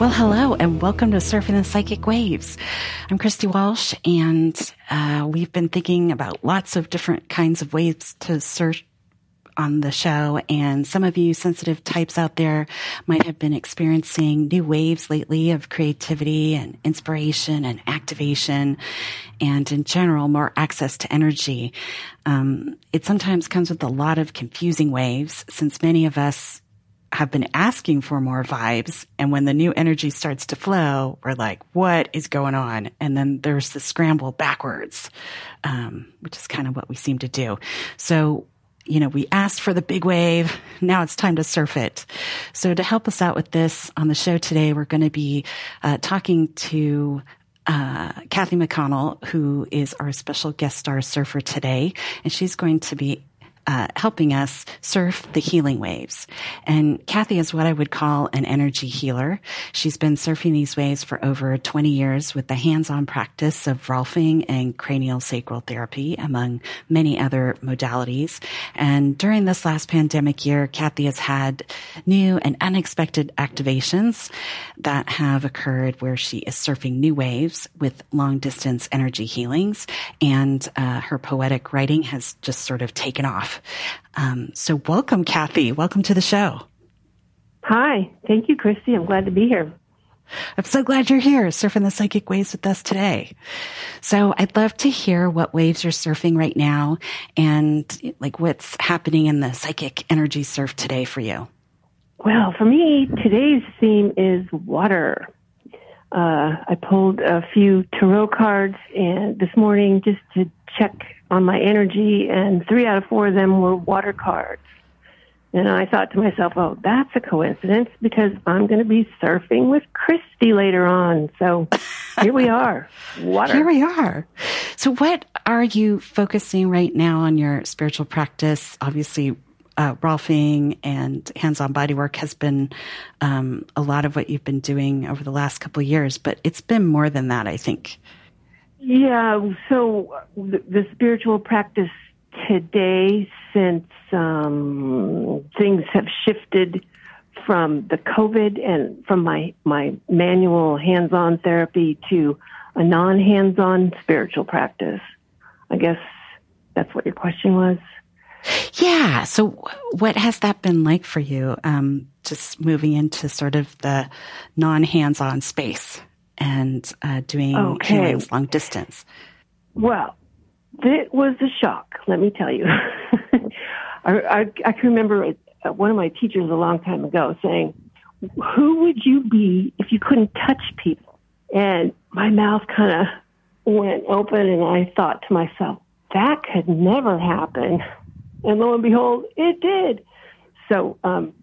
Well, hello, and welcome to Surfing the Psychic Waves. I'm Christy Walsh, and uh, we've been thinking about lots of different kinds of waves to surf on the show. And some of you sensitive types out there might have been experiencing new waves lately of creativity and inspiration and activation and in general, more access to energy. Um, it sometimes comes with a lot of confusing waves since many of us have been asking for more vibes. And when the new energy starts to flow, we're like, what is going on? And then there's the scramble backwards, um, which is kind of what we seem to do. So, you know, we asked for the big wave. Now it's time to surf it. So to help us out with this on the show today, we're going to be uh, talking to uh, Kathy McConnell, who is our special guest star surfer today, and she's going to be uh, helping us surf the healing waves. And Kathy is what I would call an energy healer. She's been surfing these waves for over 20 years with the hands-on practice of Rolfing and cranial sacral therapy, among many other modalities. And during this last pandemic year, Kathy has had new and unexpected activations that have occurred where she is surfing new waves with long distance energy healings. And uh, her poetic writing has just sort of taken off. Um, so welcome, Kathy. Welcome to the show. Hi. Thank you, Christy. I'm glad to be here. I'm so glad you're here surfing the psychic waves with us today. So I'd love to hear what waves you're surfing right now and like what's happening in the psychic energy surf today for you. Well, for me, today's theme is water. Uh, I pulled a few tarot cards and this morning just to check on my energy, and three out of four of them were water cards. And I thought to myself, oh, that's a coincidence because I'm going to be surfing with Christy later on. So here we are. Water. Here we are. So, what are you focusing right now on your spiritual practice? Obviously, uh, Rolfing and hands-on bodywork has been um, a lot of what you've been doing over the last couple of years, but it's been more than that, I think. Yeah, so the, spiritual practice today, since um, things have shifted from the COVID and from my, my manual hands on therapy to a non hands on spiritual practice. I guess that's what your question was. Yeah. So, what has that been like for you? Um, just moving into sort of the non hands on space? And uh, doing okay. healings long distance? Well, it was a shock, let me tell you. I, I, I can remember one of my teachers a long time ago saying, Who would you be if you couldn't touch people? And my mouth kind of went open, and I thought to myself, That could never happen. And lo and behold, it did. So, um,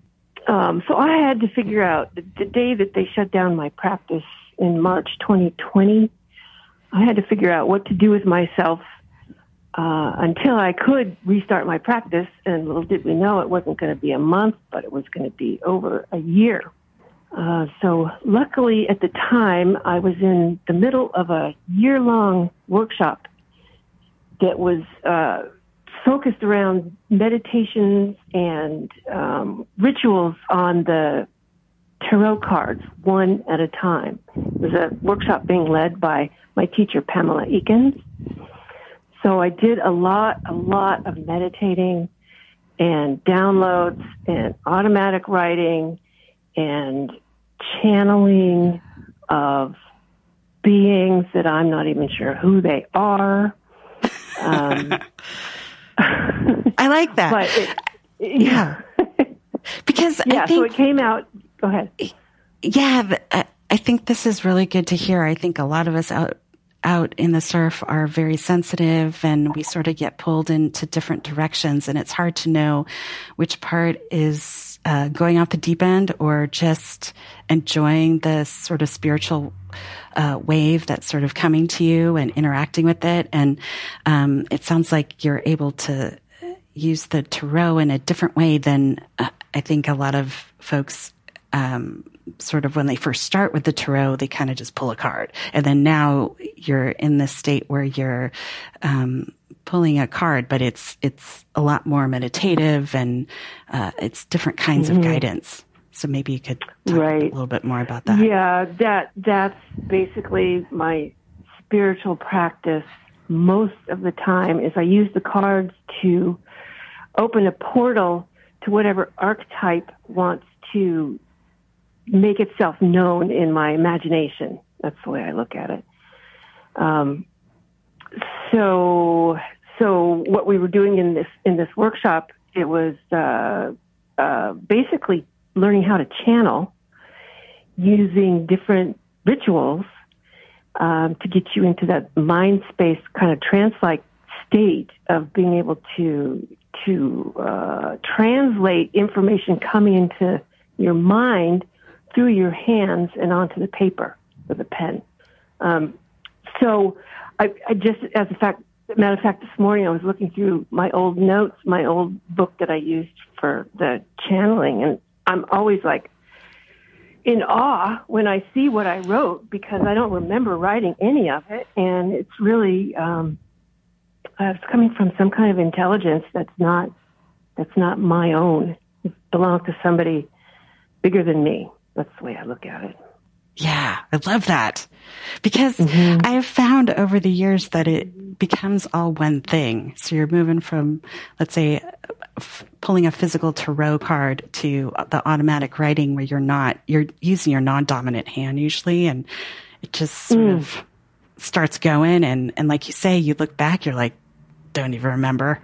um, so I had to figure out the, the day that they shut down my practice in March 2020. I had to figure out what to do with myself uh, until I could restart my practice. And little did we know it wasn't going to be a month, but it was going to be over a year. Uh, so luckily at the time I was in the middle of a year long workshop that was, uh, focused around meditations and, um, rituals on the tarot cards one at a time. It was a workshop being led by my teacher, Pamela Eakins. So I did a lot, a lot of meditating and downloads and automatic writing and channeling of beings that I'm not even sure who they are. Um, I like that. But it, yeah. because yeah, think, so it came out Go ahead. Yeah, I think this is really good to hear. I think a lot of us out out in the surf are very sensitive and we sort of get pulled into different directions and it's hard to know which part is uh, going off the deep end or just enjoying this sort of spiritual uh, wave that's sort of coming to you and interacting with it. And um, it sounds like you're able to use the tarot in a different way than uh, I think a lot of folks um, sort of when they first start with the tarot, they kind of just pull a card. And then now you're in this state where you're um, pulling a card, but it's it's a lot more meditative and uh, it's different kinds mm-hmm. of guidance. So maybe you could talk right. a little bit more about that. Yeah, that that's basically my spiritual practice. Most of the time, is I use the cards to open a portal to whatever archetype wants to make itself known in my imagination. That's the way I look at it. Um, so so what we were doing in this in this workshop, it was uh, uh, basically learning how to channel using different rituals um, to get you into that mind space kind of trance-like state of being able to to uh, translate information coming into your mind through your hands and onto the paper with a pen. Um, so I, I just, as a fact, matter of fact, this morning I was looking through my old notes, my old book that I used for the channeling, and I'm always like in awe when I see what I wrote because I don't remember writing any of it, and it's really um, uh, it's coming from some kind of intelligence that's not that's not my own. It belongs to somebody bigger than me. That's the way I look at it. Yeah, I love that because mm-hmm. I have found over the years that it becomes all one thing. So you're moving from, let's say, f- pulling a physical tarot card to the automatic writing where you're not, you're using your non-dominant hand usually and it just sort mm. of starts going. And, and like you say, you look back, you're like, don't even remember.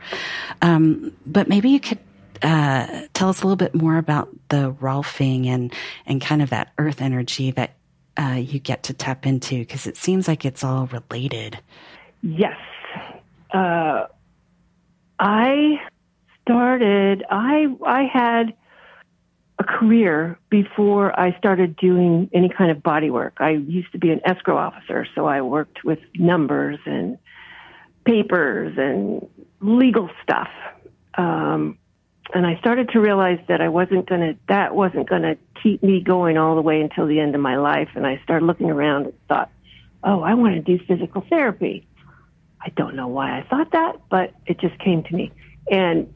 Um, but maybe you could uh, tell us a little bit more about the Rolfing and and kind of that earth energy that uh, you get to tap into because it seems like it's all related. Yes. Uh, I started, I, I had a career before I started doing any kind of body work. I used to be an escrow officer, so I worked with numbers and papers and legal stuff. Um, and I started to realize that I wasn't gonna, that wasn't gonna keep me going all the way until the end of my life. And I started looking around and thought, oh, I want to do physical therapy. I don't know why I thought that, but it just came to me. And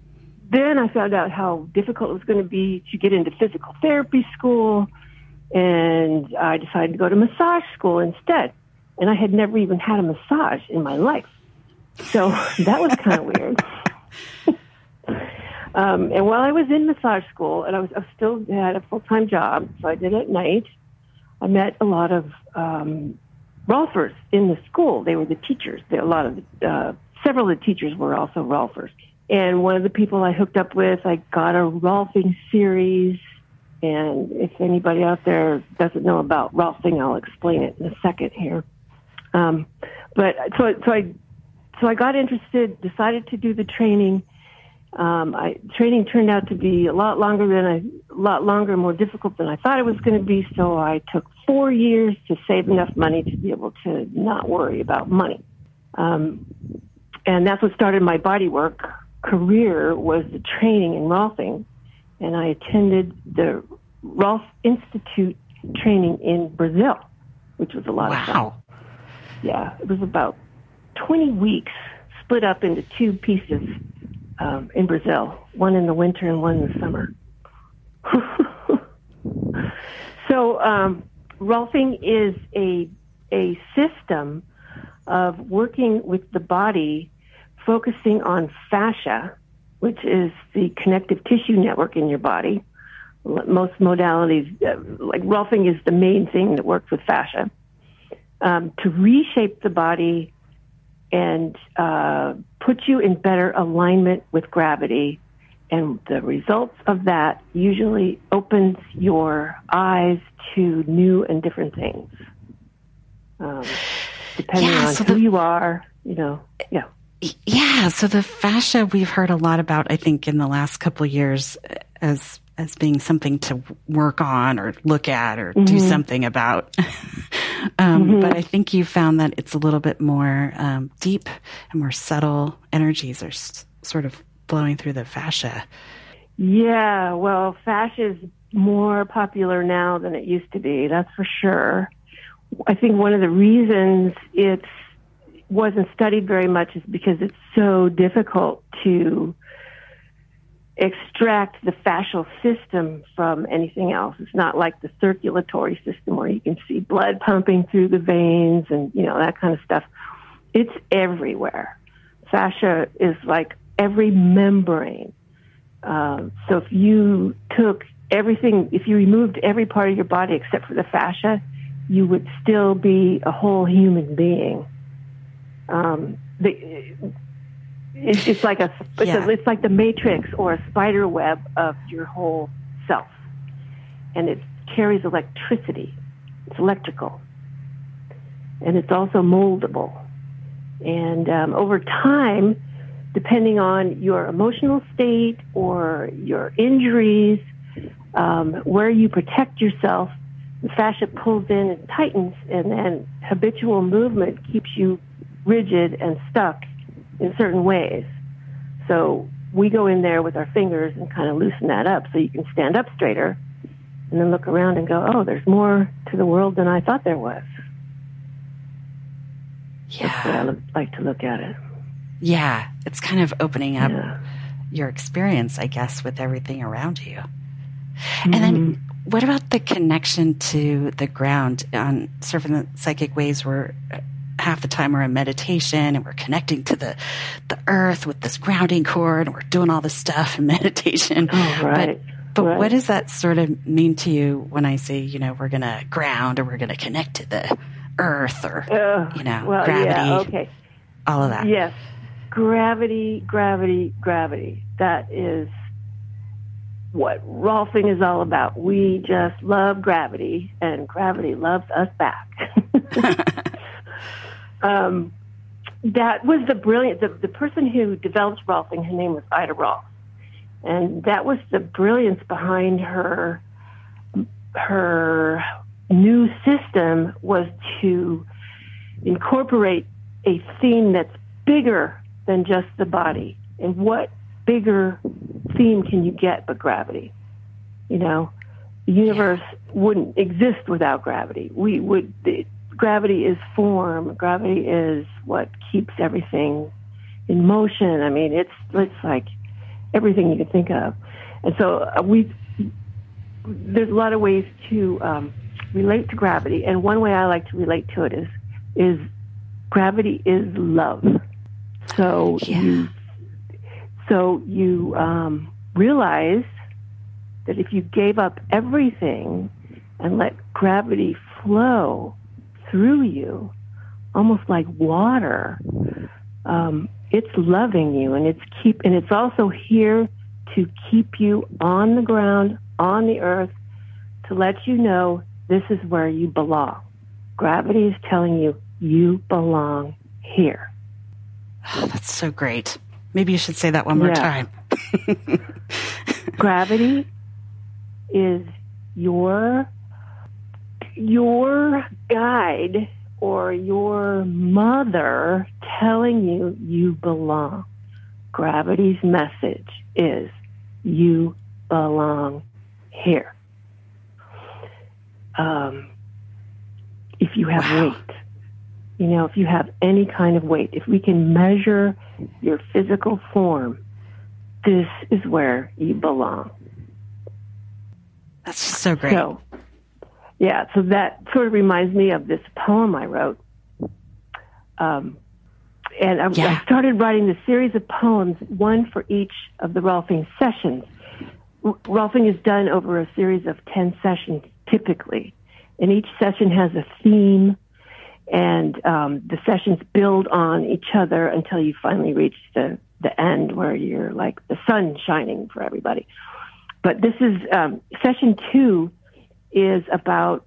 then I found out how difficult it was going to be to get into physical therapy school. And I decided to go to massage school instead. And I had never even had a massage in my life. So that was kind of weird. Um, and while I was in massage school, and I was I still had a full time job, so I did it at night. I met a lot of um, Rolfers in the school. They were the teachers. There, a lot of uh, several of the teachers were also Rolfers. And one of the people I hooked up with, I got a Rolfing series. And if anybody out there doesn't know about Rolfing, I'll explain it in a second here. Um, but so, so I, so I got interested, decided to do the training um, I, training turned out to be a lot longer than I, a lot longer, and more difficult than I thought it was going to be. So I took four years to save enough money to be able to not worry about money. Um, and that's what started my bodywork career was the training in Rolfing. And I attended the Rolf Institute training in Brazil, which was a lot wow. of fun. Yeah, it was about 20 weeks split up into two pieces um, in Brazil, one in the winter and one in the summer. so, um, Rolfing is a a system of working with the body, focusing on fascia, which is the connective tissue network in your body. Most modalities, uh, like Rolfing, is the main thing that works with fascia. Um, to reshape the body and uh, put you in better alignment with gravity. And the results of that usually opens your eyes to new and different things. Um, depending yeah, on so who the, you are, you know, yeah. Yeah, so the fascia we've heard a lot about, I think, in the last couple of years as as being something to work on or look at or mm-hmm. do something about. um, mm-hmm. But I think you found that it's a little bit more um, deep and more subtle energies are s- sort of flowing through the fascia. Yeah, well, fascia is more popular now than it used to be. That's for sure. I think one of the reasons it wasn't studied very much is because it's so difficult to extract the fascial system from anything else. It's not like the circulatory system where you can see blood pumping through the veins and, you know, that kind of stuff. It's everywhere. Fascia is like every membrane. Um, so if you took everything, if you removed every part of your body except for the fascia, you would still be a whole human being. Um, the, it's, it's like a it's, yeah. a it's like the matrix or a spider web of your whole self, and it carries electricity. It's electrical, and it's also moldable. And um, over time, depending on your emotional state or your injuries, um, where you protect yourself, the fascia pulls in and tightens, and then habitual movement keeps you rigid and stuck in certain ways. So we go in there with our fingers and kind of loosen that up so you can stand up straighter and then look around and go, oh, there's more to the world than I thought there was. Yeah. That's I like to look at it. Yeah. It's kind of opening up yeah. your experience, I guess, with everything around you. Mm-hmm. And then mm-hmm. what about the connection to the ground on surfing the psychic waves where half the time we're in meditation and we're connecting to the the earth with this grounding cord and we're doing all this stuff in meditation. Oh, right. But, but right. what does that sort of mean to you when I say, you know, we're going to ground or we're going to connect to the earth or, uh, you know, well, gravity? Yeah, okay. All of that. Yes. Gravity, gravity, gravity. That is what Rolfing is all about. We just love gravity, and gravity loves us back. um, that was the brilliant, the, the person who developed Rolfing, her name was Ida Rolf. And that was the brilliance behind her, her new system was to incorporate a theme that's bigger than just the body. And what bigger theme can you get but gravity? You know, the universe wouldn't exist without gravity. We would, gravity is form. Gravity is what keeps everything in motion. I mean, it's it's like everything you can think of. And so uh, we there's a lot of ways to um, relate to gravity, and one way I like to relate to it is is gravity is love. So yeah. you so you um, realize that if you gave up everything and let gravity flow, through you, almost like water. Um, it's loving you, and it's keep, and it's also here to keep you on the ground, on the earth, to let you know this is where you belong. Gravity is telling you you belong here. Oh, that's so great. Maybe you should say that one more yeah. time. Gravity is your your guide or your mother telling you you belong. Gravity's message is you belong here. Um, if you have wow. weight, you know, if you have any kind of weight, if we can measure your physical form, this is where you belong. That's so great. So, yeah, so that sort of reminds me of this poem I wrote. Um, and I, yeah. I started writing a series of poems, one for each of the Rolfing sessions. Rolfing is done over a series of 10 sessions typically. And each session has a theme, and um, the sessions build on each other until you finally reach the, the end where you're like the sun shining for everybody. But this is um, session two is about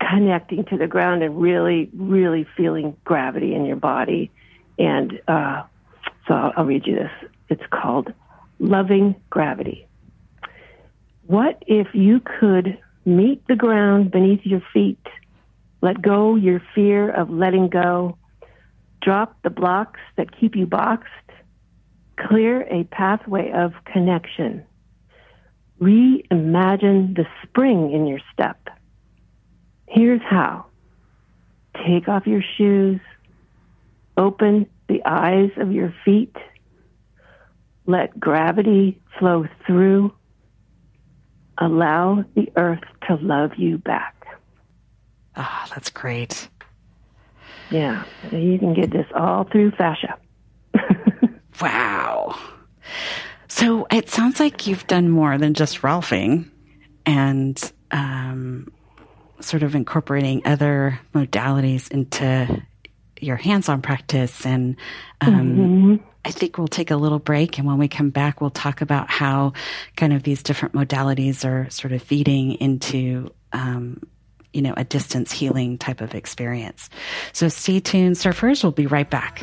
connecting to the ground and really, really feeling gravity in your body. And uh, so I'll, I'll read you this. It's called Loving Gravity. what if you could meet the ground beneath your feet, let go your fear of letting go, drop the blocks that keep you boxed, clear a pathway of connection, reimagine the spring in your step. Here's how. Take off your shoes, open the eyes of your feet, let gravity flow through allow the earth to love you back. Ah, oh, that's great. Yeah, you can get this all through fascia. wow. So it sounds like you've done more than just Rolfing and um, sort of incorporating other modalities into your hands on practice. And um, mm-hmm. I think we'll take a little break. And when we come back, we'll talk about how kind of these different modalities are sort of feeding into, um, you know, a distance healing type of experience. So stay tuned, surfers. We'll be right back.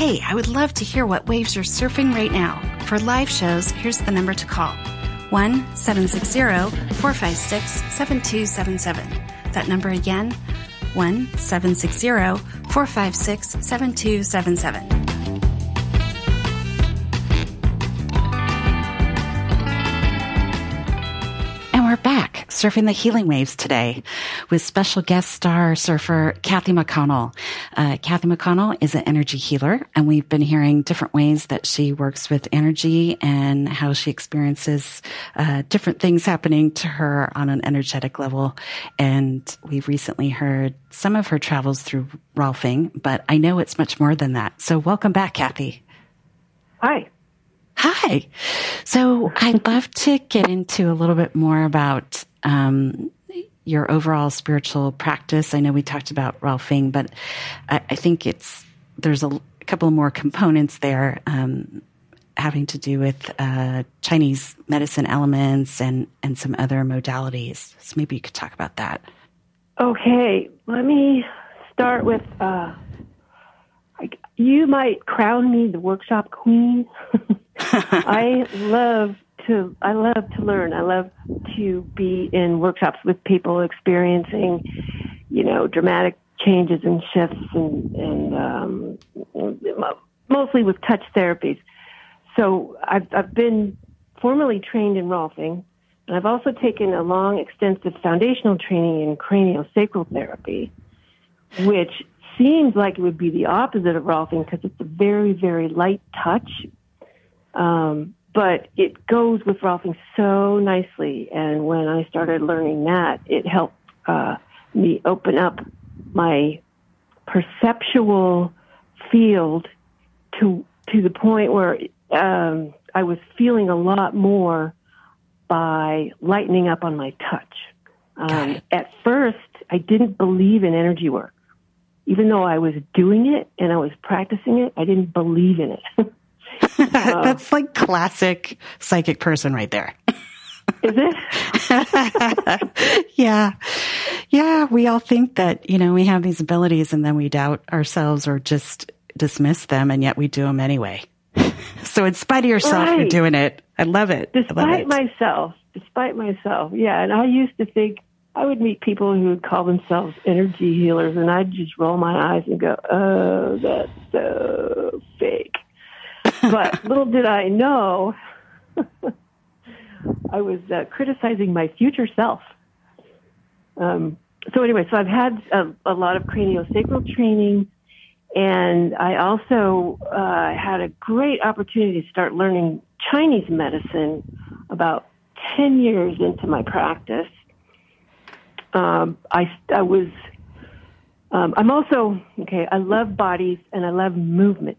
Hey, I would love to hear what waves you're surfing right now. For live shows, here's the number to call 1 760 456 7277. That number again 1 760 456 7277. Surfing the healing waves today with special guest star surfer Kathy McConnell. Uh, Kathy McConnell is an energy healer, and we've been hearing different ways that she works with energy and how she experiences uh, different things happening to her on an energetic level. And we've recently heard some of her travels through Rolfing, but I know it's much more than that. So welcome back, Kathy. Hi. Hi. So I'd love to get into a little bit more about um, your overall spiritual practice. I know we talked about Rolfing, but I, I think it's there's a, a, couple more components there um, having to do with uh, Chinese medicine elements and and some other modalities. So maybe you could talk about that. Okay, let me start with. Uh, you might crown me the workshop queen. I love to I love to learn. I love to be in workshops with people experiencing, you know, dramatic changes and shifts and and um, mostly with touch therapies. So I've I've been formally trained in Rolfing, and I've also taken a long, extensive foundational training in craniosacral therapy, which seems like it would be the opposite of Rolfing because it's a very, very light touch. Um, but it goes with Rolfing so nicely. And when I started learning that, it helped uh, me open up my perceptual field to to the point where um, I was feeling a lot more by lightening up on my touch. Um, at first, I didn't believe in energy work even though I was doing it and I was practicing it, I didn't believe in it. That's like classic psychic person right there. Is it? yeah. Yeah. We all think that, you know, we have these abilities and then we doubt ourselves or just dismiss them and yet we do them anyway. so in spite of yourself, right. you're doing it. I love it. Despite love it. myself. Despite myself. Yeah. And I used to think I would meet people who would call themselves energy healers, and I'd just roll my eyes and go, "Oh, that's so fake." But little did I know, I was uh, criticizing my future self. Um, so anyway, so I've had a, a lot of craniosacral training, and I also uh, had a great opportunity to start learning Chinese medicine about 10 years into my practice, um, I, I was, um, I'm also, okay, I love bodies and I love movement.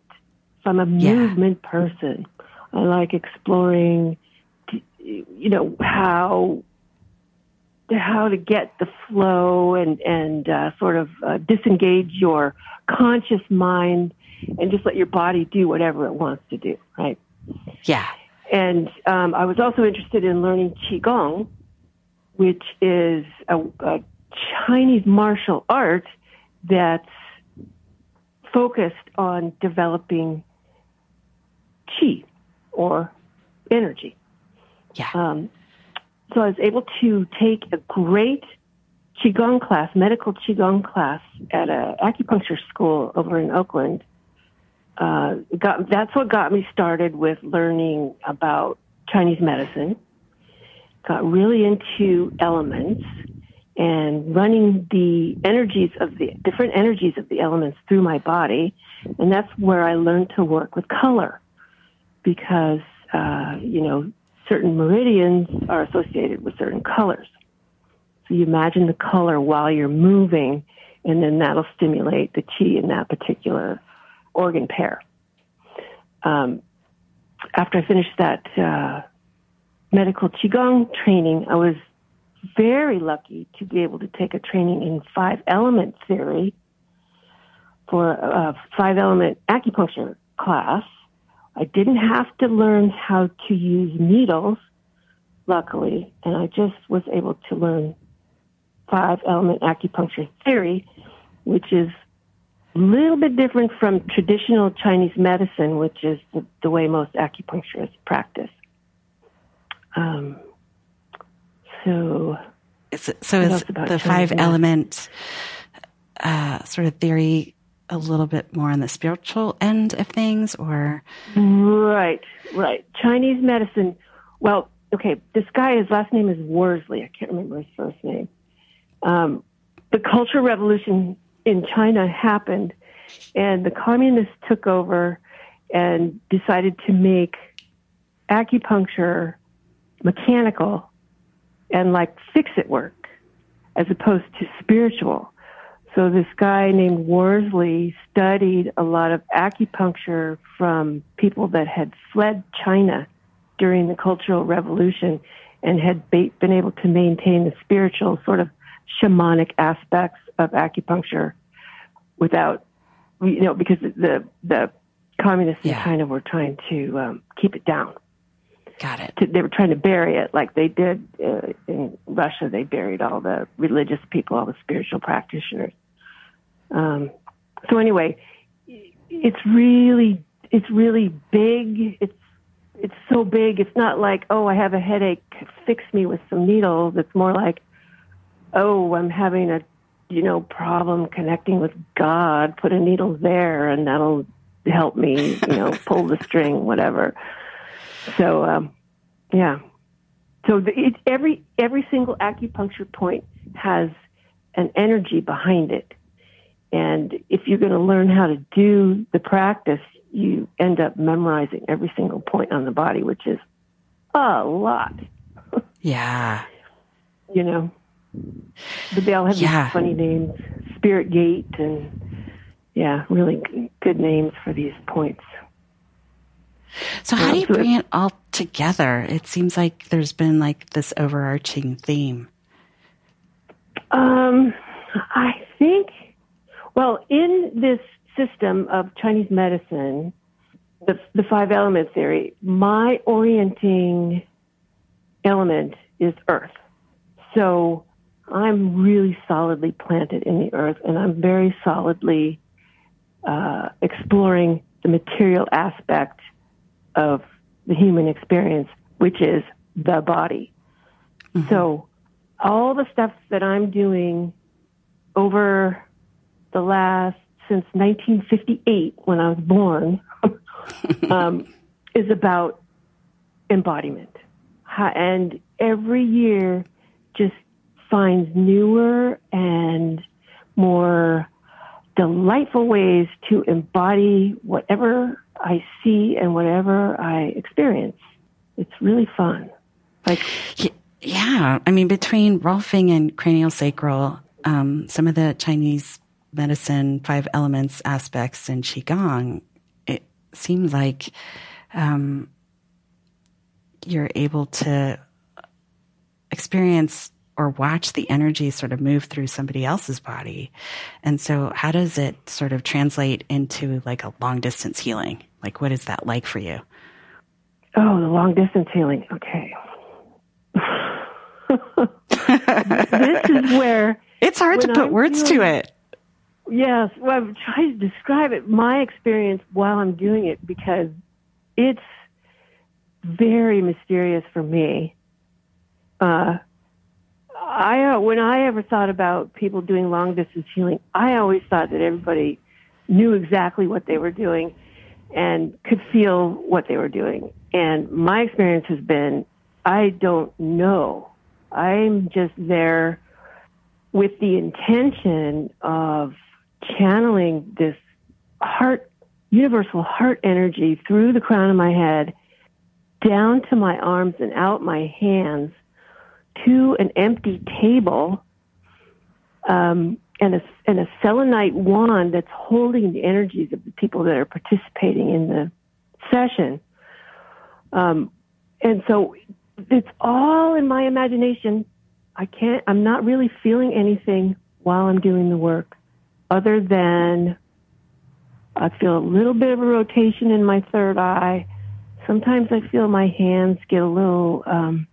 So I'm a yeah. movement person. I like exploring, you know, how how to get the flow and and uh, sort of uh, disengage your conscious mind and just let your body do whatever it wants to do, right? Yeah. And um, I was also interested in learning qigong, which is a, a Chinese martial art that's focused on developing qi or energy. Yeah. Um, so I was able to take a great qigong class, medical qigong class at an acupuncture school over in Oakland. Uh, got, that's what got me started with learning about Chinese medicine. Got really into elements and running the energies of the different energies of the elements through my body. And that's where I learned to work with color because, uh, you know, certain meridians are associated with certain colors. So you imagine the color while you're moving, and then that'll stimulate the chi in that particular organ pair. Um, after I finished that uh, medical qigong training, I was very lucky to be able to take a training in five element theory for a five element acupuncture class I didn't have to learn how to use needles, luckily, and I just was able to learn five element acupuncture theory, which is a little bit different from traditional Chinese medicine, which is the, the way most acupuncturists practice. Um, so, so, so is the five element uh, sort of theory a little bit more on the spiritual end of things or? Right right. Chinese medicine well okay this guy his last name is worsley. I can't remember his first name. Um, the cultural revolution in china happened and the communists took over and decided to make acupuncture mechanical and like fix it work as opposed to spiritual so this guy named Worsley studied a lot of acupuncture from people that had fled China during the Cultural Revolution and had been able to maintain the spiritual sort of shamanic aspects of acupuncture without, you know, because the the communists yeah. in China were trying to um, keep it down. Got it. To, they were trying to bury it like they did uh, in Russia. They buried all the religious people, all the spiritual practitioners. Um, so anyway, it's really it's really big. It's it's so big. It's not like oh I have a headache, fix me with some needles. It's more like oh I'm having a you know problem connecting with God. Put a needle there and that'll help me. You know pull the string, whatever. So um, yeah. So the, it, every every single acupuncture point has an energy behind it and if you're going to learn how to do the practice, you end up memorizing every single point on the body, which is a lot. Yeah. you know, but they all have yeah. these funny names, Spirit Gate, and yeah, really good names for these points. So how do you bring it all together? It seems like there's been like this overarching theme. Um, I think well, in this system of Chinese medicine, the, the five element theory, my orienting element is earth. So I'm really solidly planted in the earth and I'm very solidly uh, exploring the material aspect of the human experience, which is the body. Mm-hmm. So all the stuff that I'm doing over the last since 1958 when I was born um, is about embodiment, and every year just finds newer and more delightful ways to embody whatever I see and whatever I experience. It's really fun. Like, yeah, I mean, between Rolfing and craniosacral, um, some of the Chinese medicine five elements aspects in qigong, it seems like um, you're able to experience or watch the energy sort of move through somebody else's body. And so how does it sort of translate into like a long distance healing? Like what is that like for you? Oh, the long distance healing. Okay. this is where it's hard to put I'm words to it. Yes, well, I'm trying to describe it, my experience while I'm doing it, because it's very mysterious for me. Uh, I uh, when I ever thought about people doing long distance healing, I always thought that everybody knew exactly what they were doing and could feel what they were doing. And my experience has been, I don't know. I'm just there with the intention of channeling this heart, universal heart energy through the crown of my head, down to my arms and out my hands to an empty table, um, and a, and a selenite wand that's holding the energies of the people that are participating in the session. Um, and so it's all in my imagination. I can't, I'm not really feeling anything while I'm doing the work other than I feel a little bit of a rotation in my third eye. Sometimes I feel my hands get a little um,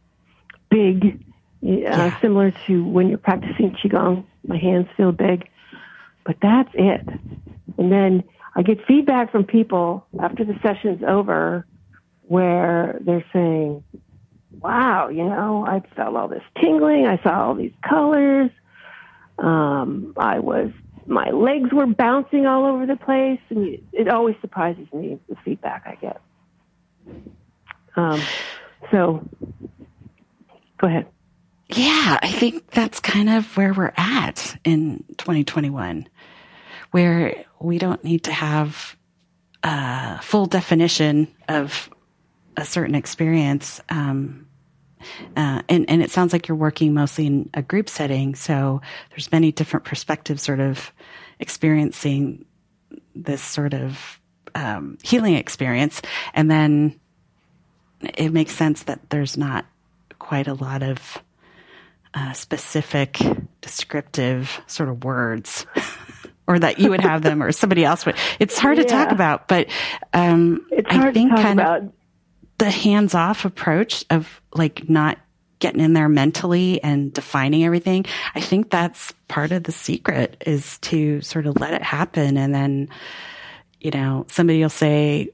big, uh, similar to when you're practicing Qigong. My hands feel big, but that's it. And then I get feedback from people after the session's over where they're saying, wow, you know, I felt all this tingling. I saw all these colors. Um, I was, my legs were bouncing all over the place. And it always surprises me the feedback I get. Um, so go ahead. Yeah, I think that's kind of where we're at in 2021, where we don't need to have a full definition of a certain experience. Um, uh, and, and it sounds like you're working mostly in a group setting. So there's many different perspectives sort of experiencing this sort of um, healing experience. And then it makes sense that there's not quite a lot of uh, specific, descriptive sort of words. or that you would have them or somebody else would. It's hard yeah. to talk about, but um, I think kind about. of the hands off approach of like not getting in there mentally and defining everything. I think that's part of the secret is to sort of let it happen. And then, you know, somebody will say,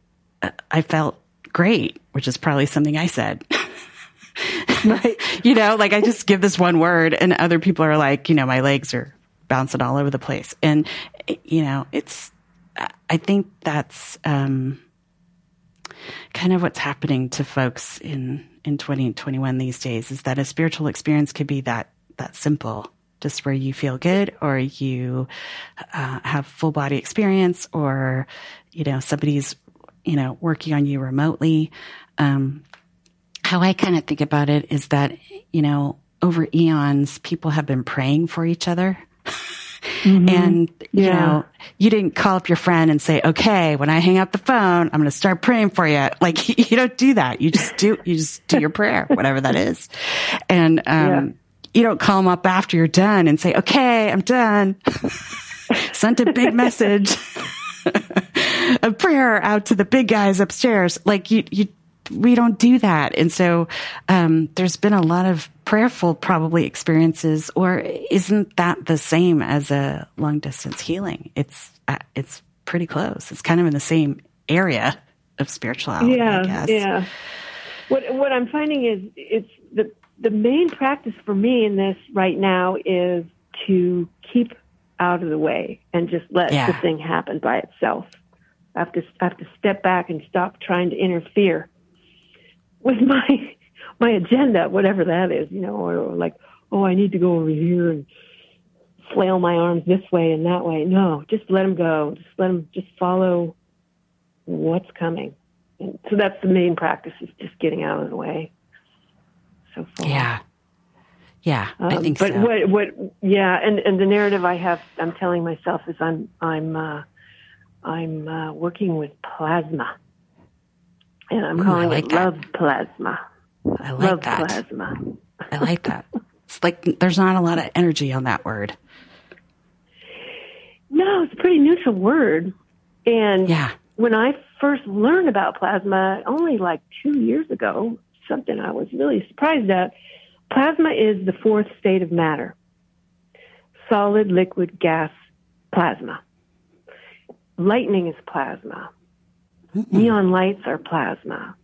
I felt great, which is probably something I said. you know, like I just give this one word and other people are like, you know, my legs are bouncing all over the place. And, you know, it's, I think that's, um, kind of what's happening to folks in in 2021 these days is that a spiritual experience could be that that simple just where you feel good or you uh, have full body experience or you know somebody's you know working on you remotely. Um, how i kind of think about it is that you know over eons people have been praying for each other Mm-hmm. And, you yeah. know, you didn't call up your friend and say, okay, when I hang up the phone, I'm going to start praying for you. Like you don't do that. You just do, you just do your prayer, whatever that is. And, um, yeah. you don't call them up after you're done and say, okay, I'm done. Sent a big message. a prayer out to the big guys upstairs. Like you, you we don't do that. And so, um, there's been a lot of prayerful probably experiences, or isn't that the same as a long distance healing? It's, uh, it's pretty close. It's kind of in the same area of spirituality. Yeah. Yeah. What, what I'm finding is it's the, the main practice for me in this right now is to keep out of the way and just let yeah. the thing happen by itself. I have to I have to step back and stop trying to interfere with my my agenda, whatever that is, you know, or, or like, oh, I need to go over here and flail my arms this way and that way. No, just let them go. Just let them just follow what's coming. And so that's the main practice is just getting out of the way. so far. Yeah. Yeah, I Um, think but so. what what yeah, and and the narrative I have I'm telling myself is I'm I'm uh, I'm uh, working with plasma, and I'm Ooh, calling like it that. love plasma. I like love that. plasma. I like that. It's like there's not a lot of energy on that word. No, it's a pretty neutral word, and Yeah. when I first learned about plasma, only like two years ago, something I was really surprised at. Plasma is the fourth state of matter solid, liquid, gas, plasma. Lightning is plasma. Neon lights are plasma.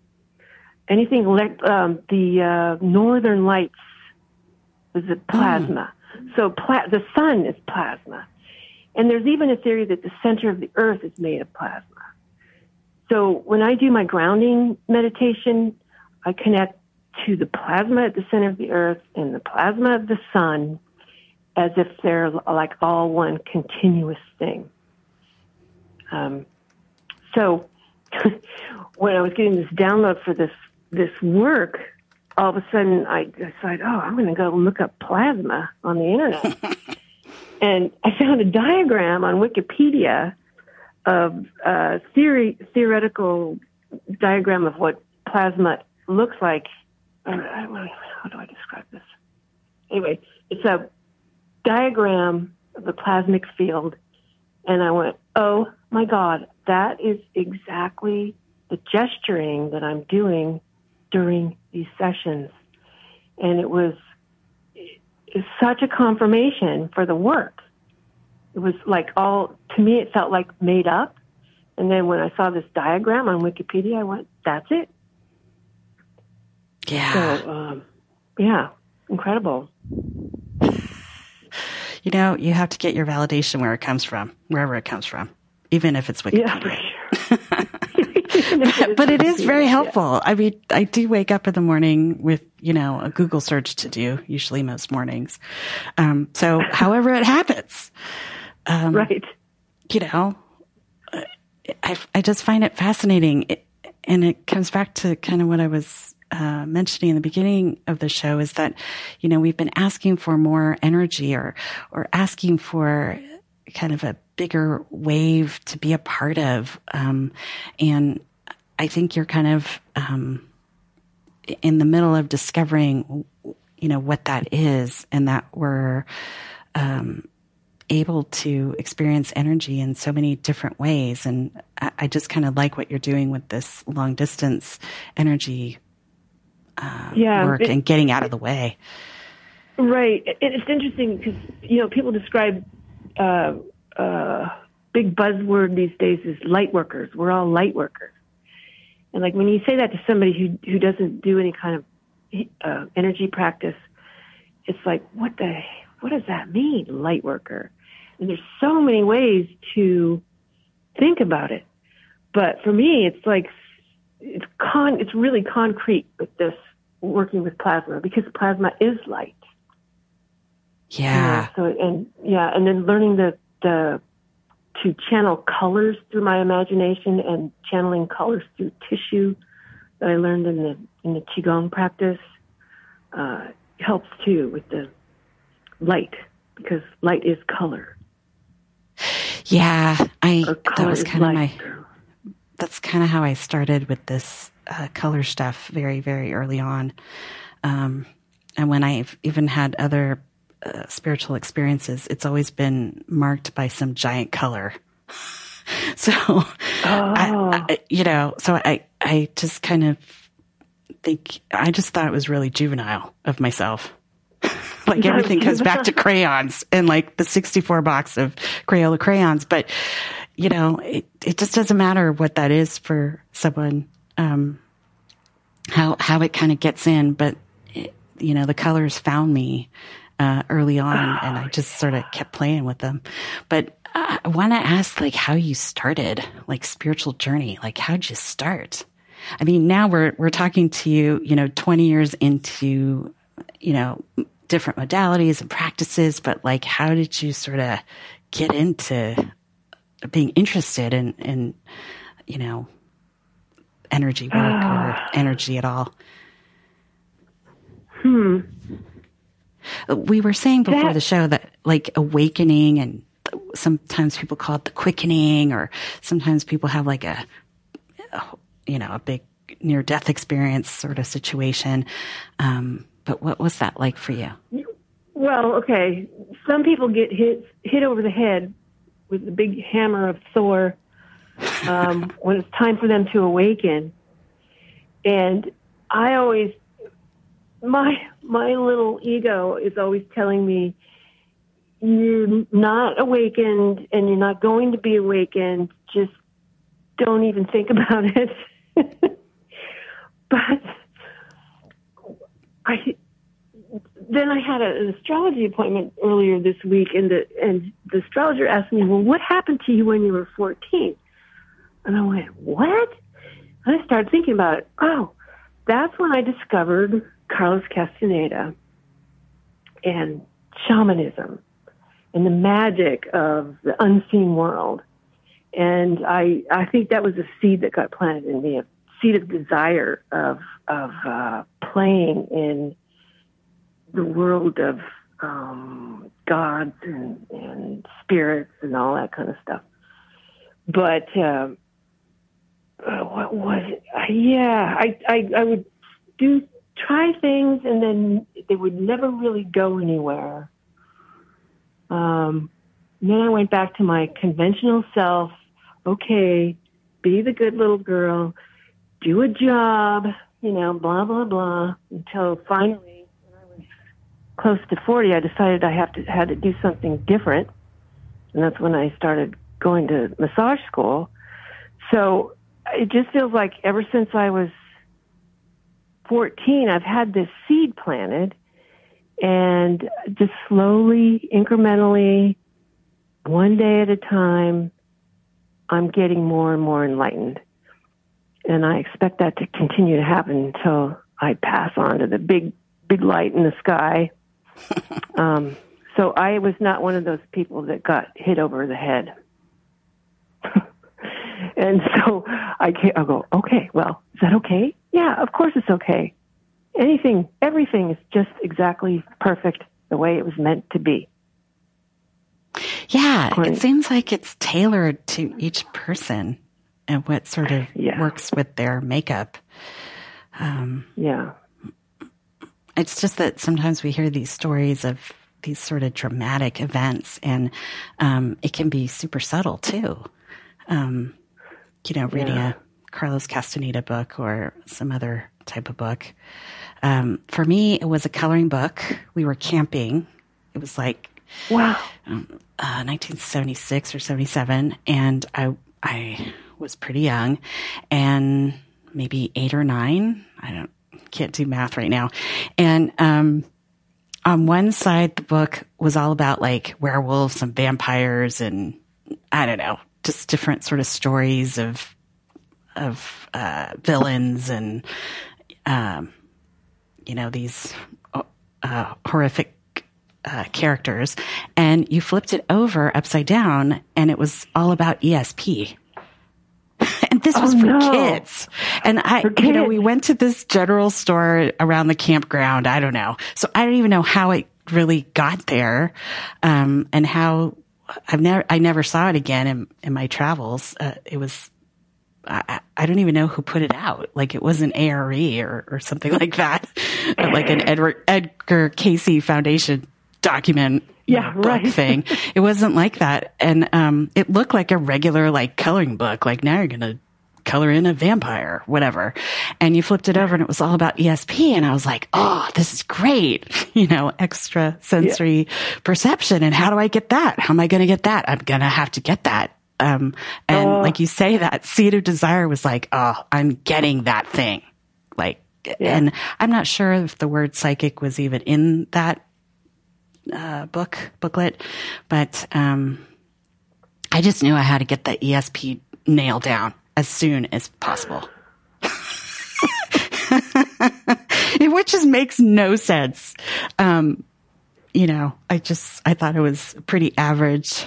Anything elect, um, the uh, northern lights is a plasma. So pla- the sun is plasma. And there's even a theory that the center of the earth is made of plasma. So when I do my grounding meditation, I connect to the plasma at the center of the earth and the plasma of the sun as if they're like all one continuous thing. Um, so when I was getting this download for this this work, all of a sudden I decided, oh, I'm going to go look up plasma on the internet, and I found a diagram on Wikipedia of uh, theory theoretical diagram of what plasma looks like. Uh, how do I describe this? Anyway, it's a diagram of the plasmic field, and I went, "Oh my God, that is exactly the gesturing that I'm doing during these sessions." And it was it's such a confirmation for the work. It was like all to me. It felt like made up. And then when I saw this diagram on Wikipedia, I went, "That's it." Yeah. So, um, yeah, incredible. you know, you have to get your validation where it comes from, wherever it comes from, even if it's Wikipedia. Yeah, but it is very helpful. I mean, I do wake up in the morning with, you know, a Google search to do, usually most mornings. Um, so however it happens, um, Right. you know, I, I just find it fascinating. It, and it comes back to kind of what I was uh, mentioning in the beginning of the show is that, you know, we've been asking for more energy or, or asking for kind of a bigger wave to be a part of. Um, and I think you're kind of, um, in the middle of discovering, you know, what that is and that we're, um, able to experience energy in so many different ways. And I, I just kind of like what you're doing with this long distance energy uh, Yeah, work it- and getting out of the way. Right. It, it's interesting because, you know, people describe, uh, uh, big buzzword these days is light workers. We're all light workers. And like when you say that to somebody who, who doesn't do any kind of, uh, energy practice, it's like, what the, what does that mean, light worker? And there's so many ways to think about it. But for me, it's like, it's con, it's really concrete with this working with plasma because plasma is light. Yeah. So and yeah, and then learning the the to channel colors through my imagination and channeling colors through tissue that I learned in the in the qigong practice uh, helps too with the light because light is color. Yeah. I, that was kind of my, that's kind of how I started with this uh, color stuff very, very early on. Um, and when I've even had other uh, spiritual experiences, it's always been marked by some giant color. so, I, I, you know, so I, I just kind of think, I just thought it was really juvenile of myself. like everything comes back to crayons and like the 64 box of Crayola crayons. But, you know, it, it just doesn't matter what that is for someone, um, how, how it kind of gets in. But, it, you know, the colors found me, uh, early on and I just sort of kept playing with them. But I want to ask like how you started, like spiritual journey, like how'd you start? I mean, now we're, we're talking to you, you know, 20 years into, you know, different modalities and practices, but like, how did you sort of get into being interested in, in, you know, energy work or energy at all? Hmm. We were saying before that, the show that like awakening and sometimes people call it the quickening or sometimes people have like a, you know, a big near death experience sort of situation. Um, but what was that like for you? Well, okay. Some people get hit hit over the head with the big hammer of Thor um, when it's time for them to awaken. And I always my my little ego is always telling me you're not awakened and you're not going to be awakened. Just don't even think about it. but I then I had a, an astrology appointment earlier this week, and the and the astrologer asked me, "Well, what happened to you when you were 14?" And I went, "What?" And I started thinking about it. Oh, that's when I discovered Carlos Castaneda and shamanism and the magic of the unseen world. And I, I think that was a seed that got planted in me, a seed of desire of, of, uh, playing in the world of, um, gods and, and spirits and all that kind of stuff. But, um, uh, what was it? Yeah, I, I, I would do, try things and then they would never really go anywhere. Um, then I went back to my conventional self. Okay, be the good little girl, do a job, you know, blah blah blah. Until finally, when I was close to forty, I decided I have to had to do something different, and that's when I started going to massage school. So it just feels like ever since I was 14, I've had this seed planted and just slowly, incrementally, one day at a time, I'm getting more and more enlightened. And I expect that to continue to happen until I pass on to the big, big light in the sky. um, so I was not one of those people that got hit over the head. and so I, I go, okay, well, is that okay? Yeah, of course it's okay anything, everything is just exactly perfect the way it was meant to be. Yeah, it seems like it's tailored to each person and what sort of yeah. works with their makeup. Um, yeah. It's just that sometimes we hear these stories of these sort of dramatic events, and um, it can be super subtle too. Um, you know, reading yeah. a Carlos Castaneda book or some other type of book. Um, for me, it was a coloring book. We were camping. It was like wow, um, uh, 1976 or 77, and I I was pretty young, and maybe eight or nine. I don't can't do math right now, and um, on one side the book was all about like werewolves and vampires and I don't know, just different sort of stories of of uh, villains and um, you know, these uh, horrific uh, characters, and you flipped it over upside down, and it was all about ESP. and this was oh, for no. kids. And I, kids. you know, we went to this general store around the campground. I don't know. So I don't even know how it really got there, um, and how I've never, I never saw it again in, in my travels. Uh, it was I, I, don't even know who put it out. Like it wasn't ARE or, or something like that, like an Edward, Edgar Cayce Foundation document yeah, right. thing. it wasn't like that. And, um, it looked like a regular, like coloring book. Like now you're going to color in a vampire, whatever. And you flipped it over and it was all about ESP. And I was like, Oh, this is great. You know, extra sensory yeah. perception. And how do I get that? How am I going to get that? I'm going to have to get that um, and uh, like you say, that seed of desire was like, oh, I'm getting that thing. Like, yeah. and I'm not sure if the word psychic was even in that uh, book booklet, but um, I just knew I had to get the ESP nailed down as soon as possible. Which just makes no sense. Um, you know, I just I thought it was pretty average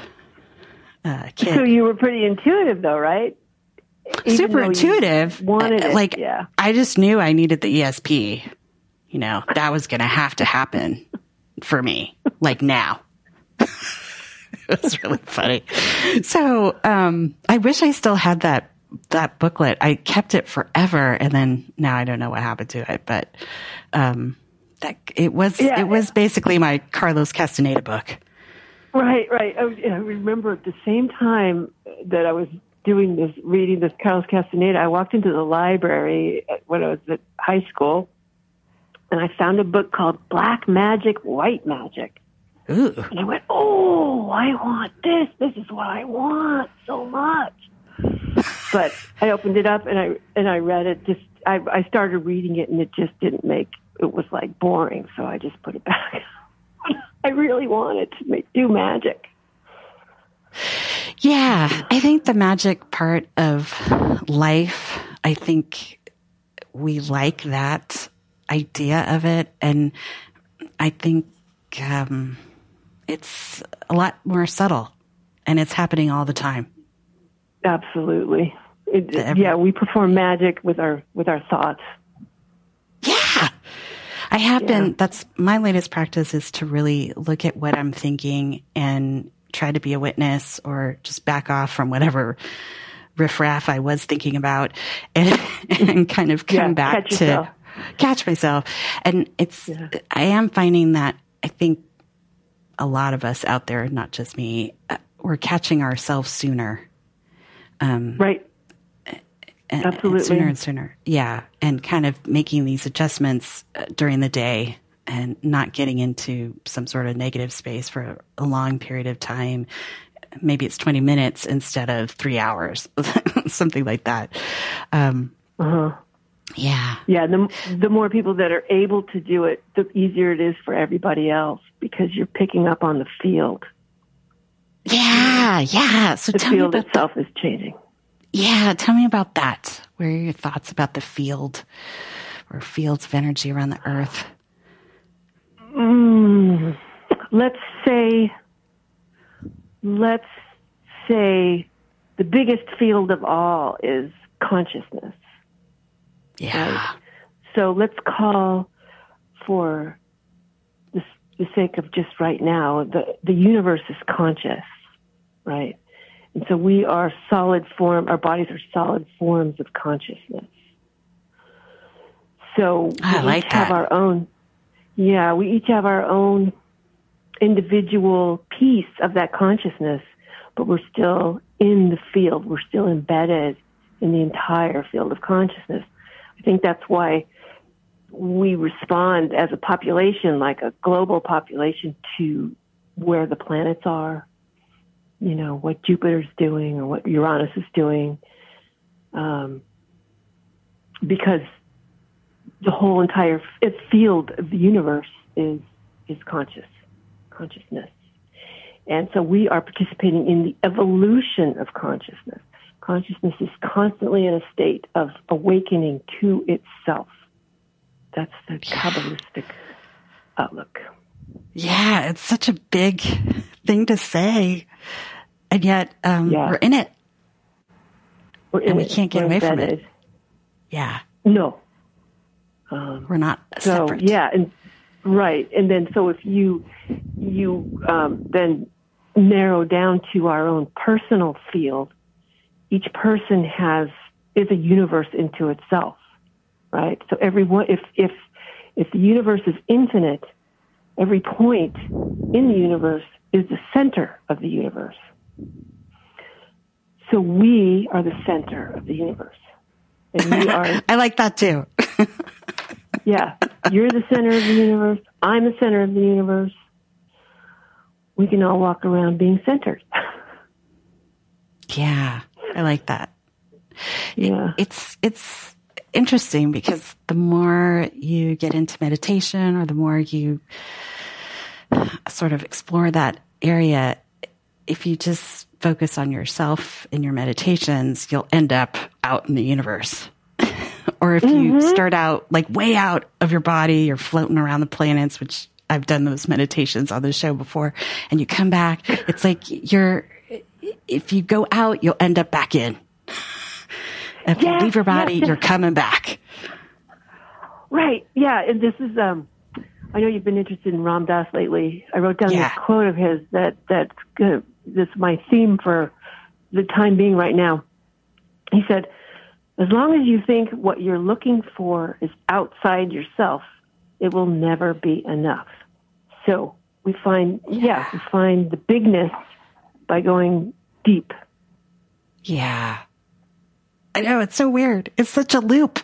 uh, kid. So you were pretty intuitive, though, right? Even Super intuitive. Wanted uh, it, like, yeah. I just knew I needed the ESP. you know, that was going to have to happen for me, like now. it was really funny. So, um, I wish I still had that, that booklet. I kept it forever and then now I don't know what happened to it, but, um, that it was, yeah, it was basically my Carlos Castaneda book. Right, right. I, I remember at the same time that I was doing this, reading this Carlos Castaneda, I walked into the library when I was at high school and I found a book called Black Magic, White Magic. Ooh. And I went, oh, I want this. This is what I want so much. but I opened it up and I and I read it. Just I, I started reading it and it just didn't make. It was like boring, so I just put it back. I really wanted to make, do magic. Yeah, I think the magic part of life. I think we like that idea of it, and I think um, it's a lot more subtle, and it's happening all the time. Absolutely. It, yeah, we perform magic with our with our thoughts. I have yeah. been that's my latest practice is to really look at what I'm thinking and try to be a witness or just back off from whatever riffraff I was thinking about and, and kind of come yeah, back to yourself. catch myself. And it's yeah. I am finding that I think a lot of us out there, not just me, uh, we're catching ourselves sooner. Um, right. And, Absolutely. And sooner and sooner. Yeah. And kind of making these adjustments uh, during the day and not getting into some sort of negative space for a long period of time. Maybe it's 20 minutes instead of three hours, something like that. Um, uh-huh. Yeah. Yeah. The, the more people that are able to do it, the easier it is for everybody else because you're picking up on the field. Yeah. Yeah. So the field itself is changing. Yeah. Tell me about that. What are your thoughts about the field or fields of energy around the earth? Mm, let's say, let's say the biggest field of all is consciousness. Yeah. Right? So let's call for the, the sake of just right now, the, the universe is conscious, right? And so we are solid form, our bodies are solid forms of consciousness. So I we like each that. have our own, yeah, we each have our own individual piece of that consciousness, but we're still in the field. We're still embedded in the entire field of consciousness. I think that's why we respond as a population, like a global population, to where the planets are. You know, what Jupiter's doing or what Uranus is doing. Um, because the whole entire field of the universe is, is conscious, consciousness. And so we are participating in the evolution of consciousness consciousness is constantly in a state of awakening to itself. That's the Kabbalistic outlook. Yeah, it's such a big thing to say. And yet, um, yeah. we're in it. We're in and we it. can't get we're away from it. Yeah. No. Um, we're not so, separate. Yeah, and right. And then so if you you um, then narrow down to our own personal field, each person has is a universe into itself, right? So everyone, if if if the universe is infinite, every point in the universe is the center of the universe. So we are the center of the universe, and we are. I like that too. yeah, you're the center of the universe. I'm the center of the universe. We can all walk around being centered. yeah. I like that. Yeah. It's, it's interesting because the more you get into meditation or the more you sort of explore that area, if you just focus on yourself in your meditations, you'll end up out in the universe. or if mm-hmm. you start out like way out of your body, you're floating around the planets, which I've done those meditations on the show before, and you come back, it's like you're if you go out, you'll end up back in. If yes, you leave your body, yes, you're coming back. Right. Yeah. And this is, um, I know you've been interested in Ram Dass lately. I wrote down Yeah. this quote of his that, that's good. This my theme for the time being right now. He said, as long as you think what you're looking for is outside yourself, it will never be enough. So we find, yeah, we find the bigness by going deep. Yeah. I know. It's so weird. It's such a loop.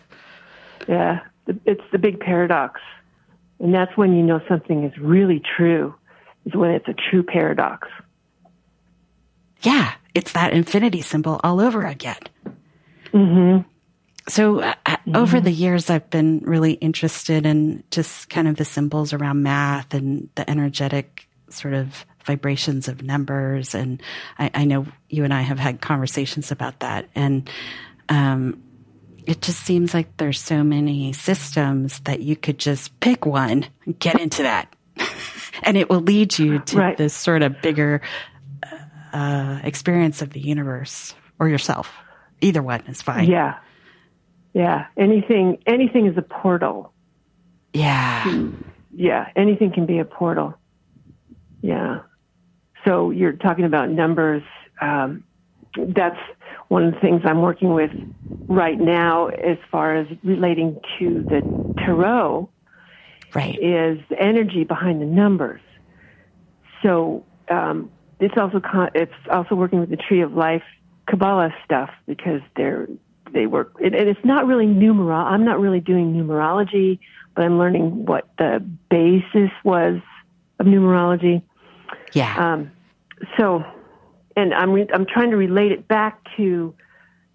Yeah, it's the big paradox. And that's when you know something is really true, is when it's a true paradox. Yeah. It's that infinity symbol all over again. Mm-hmm. So uh, uh, over the years, I've been really interested in just kind of the symbols around math and the energetic sort of vibrations of numbers. And I, I know you and I have had conversations about that. And um, it just seems like there's so many systems that you could just pick one and get into that. and it will lead you to Right. this sort of bigger uh, experience of the universe or yourself. Either one is fine. Yeah. Yeah. Anything, anything is a portal. Yeah. Yeah. Anything can be a portal. Yeah. So you're talking about numbers. Um, that's one of the things I'm working with right now as far as relating to the tarot. Right. is the energy behind the numbers. So um, it's also con- it's also working with the Tree of Life Kabbalah stuff because they're they work and and it's not really numero. I'm not really doing numerology, but I'm learning what the basis was of numerology. Yeah. Um, so, and I'm re- I'm trying to relate it back to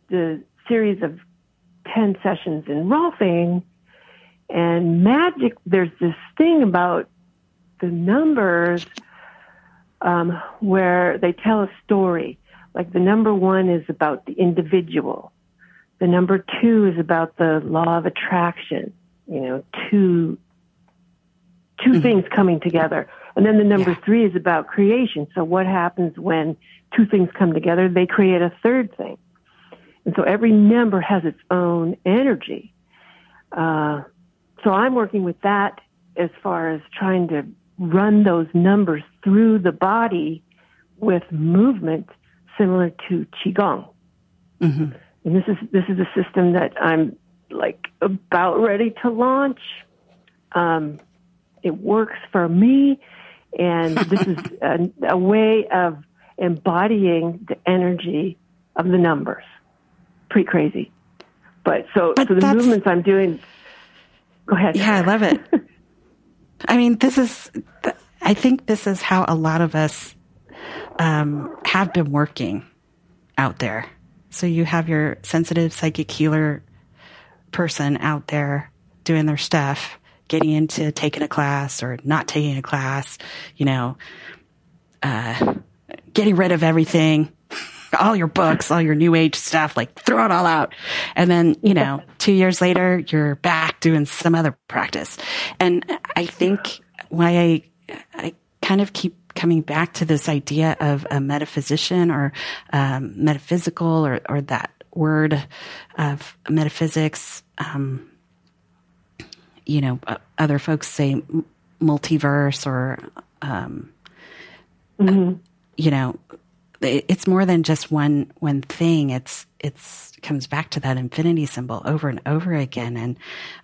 the series of ten sessions in Rolfing and magic. There's this thing about the numbers um, where they tell a story. Like the number one is about the individual. The number two is about the law of attraction. You know, two two things coming together. And then the number Yeah. three is about creation. So what happens when two things come together? They create a third thing. And so every number has its own energy. Uh, so I'm working with that as far as trying to run those numbers through the body with movement similar to qigong. hmm And this is this is a system that I'm like about ready to launch. Um, it works for me, and this is a, a way of embodying the energy of the numbers. Pretty crazy, but so But so the that's- movements I'm doing. Go ahead. Yeah, I love it. I mean, this is, I think this is how a lot of us um, have been working out there. So you have your sensitive psychic healer person out there doing their stuff, getting into taking a class or not taking a class, you know, uh, getting rid of everything, all your books, all your new age stuff, like throw it all out. And then, you know, two years later, you're back doing some other practice. And I think why I, I kind of keep coming back to this idea of a metaphysician or um, metaphysical or, or that word of metaphysics. Um, you know, uh, other folks say multiverse or, um, you know, it's more than just one one thing. It's it's comes back to that infinity symbol over and over again. And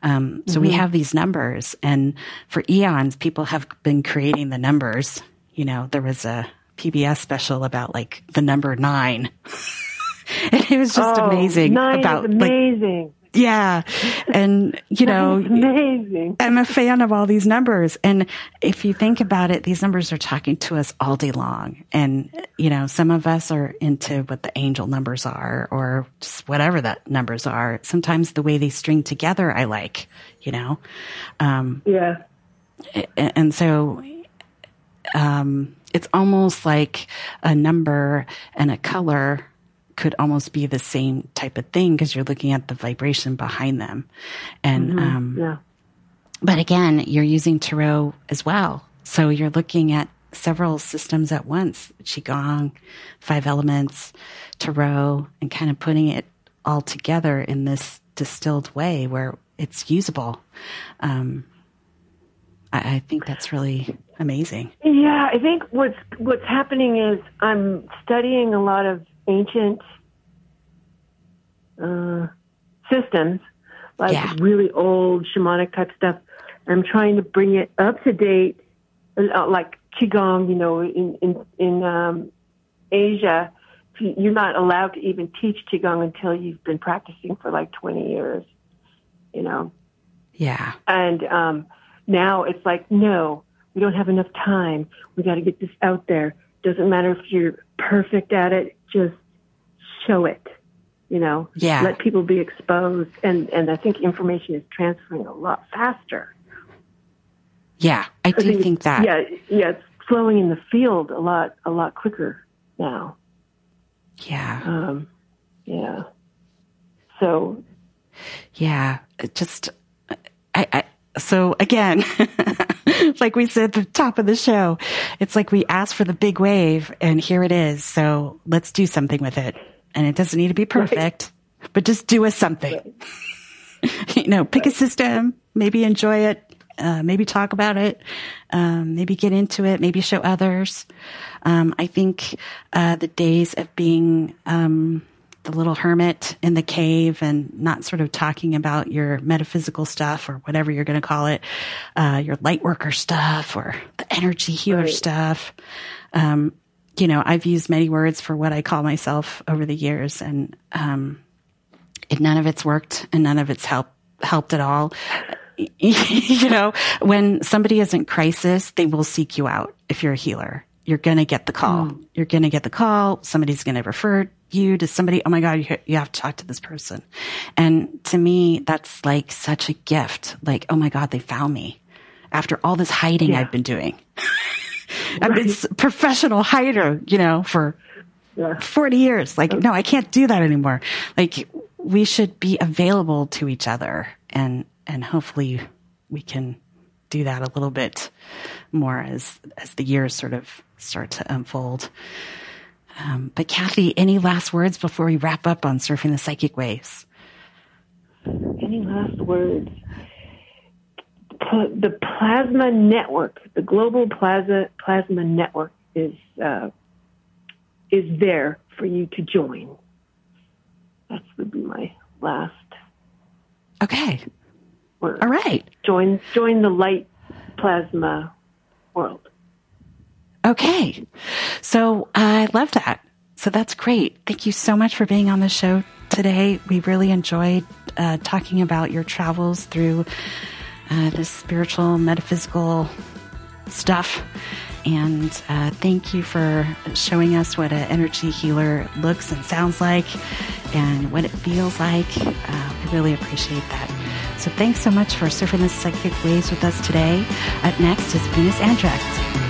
um, so we have these numbers, and for eons, people have been creating the numbers. You know, there was a PBS special about like the number nine. and it was just Oh, amazing Nine about is like amazing. Yeah and you know amazing. I'm a fan of all these numbers. And if you think about it, these numbers are talking to us all day long. And, you know, some of us are into what the angel numbers are or just whatever that numbers are. Sometimes the way they string together, I like, you know? Um, Yeah. and so, um, it's almost like a number and a color could almost be the same type of thing because you're looking at the vibration behind them. And, um, Yeah. but again, you're using tarot as well. So you're looking at several systems at once Qigong, five elements, tarot, and kind of putting it all together in this distilled way where it's usable. Um, I, I think that's really amazing. Yeah, I think what's what's happening is I'm studying a lot of ancient uh, systems, like Yeah. really old shamanic type stuff. I'm trying to bring it up to date, uh, like qigong. You know, in in in um, Asia, you're not allowed to even teach qigong until you've been practicing for like 20 years. You know, Yeah. and um, now it's like, no, we don't have enough time. We got to get this out there. Doesn't matter if you're perfect at it, just show it. You know, Yeah. let people be exposed, and and I think information is transferring a lot faster. Yeah. I do think- think that. Yeah, yeah, it's flowing in the field a lot a lot quicker now. Yeah. Um, yeah. So Yeah, just I, I so again, like we said at the top of the show, it's like we asked for the big wave and here it is. So let's do something with it. And it doesn't need to be perfect, but just do us something. you know, pick a system, maybe enjoy it, uh, maybe talk about it, um, maybe get into it, maybe show others. Um, I think uh, the days of being um, the little hermit in the cave and not sort of talking about your metaphysical stuff or whatever you're going to call it, uh, your light worker stuff or the energy healer Right. stuff. Um, you know, I've used many words for what I call myself over the years, and um, it, none of it's worked and none of it's helped helped at all. you know, when somebody is in crisis, they will seek you out if you're a healer. You're going to get the call. You're going to get the call. Somebody's going to refer you to somebody. Oh my God, you, you have to talk to this person. And to me, that's like such a gift. Like, oh my God, they found me after all this hiding Yeah. I've been doing. I've been professional hider, you know, for yeah, 40 years. Like, no, I can't do that anymore. Like, we should be available to each other and, and hopefully we can do that a little bit more as, as the years sort of start to unfold. Um, but Kathy, any last words before we wrap up on surfing the psychic waves? Any last words? The plasma network, the global plasma plasma network, is uh, is there for you to join. That would be my last Okay. word. All right. Join join the light plasma world. Okay. So I love that. So that's great. Thank you so much for being on the show today. We really enjoyed uh, talking about your travels through uh, spiritual, metaphysical stuff. And uh, thank you for showing us what an energy healer looks and sounds like and what it feels like. Uh, I really appreciate that. So thanks so much for surfing the psychic waves with us today. Up next is Venus Andrecht.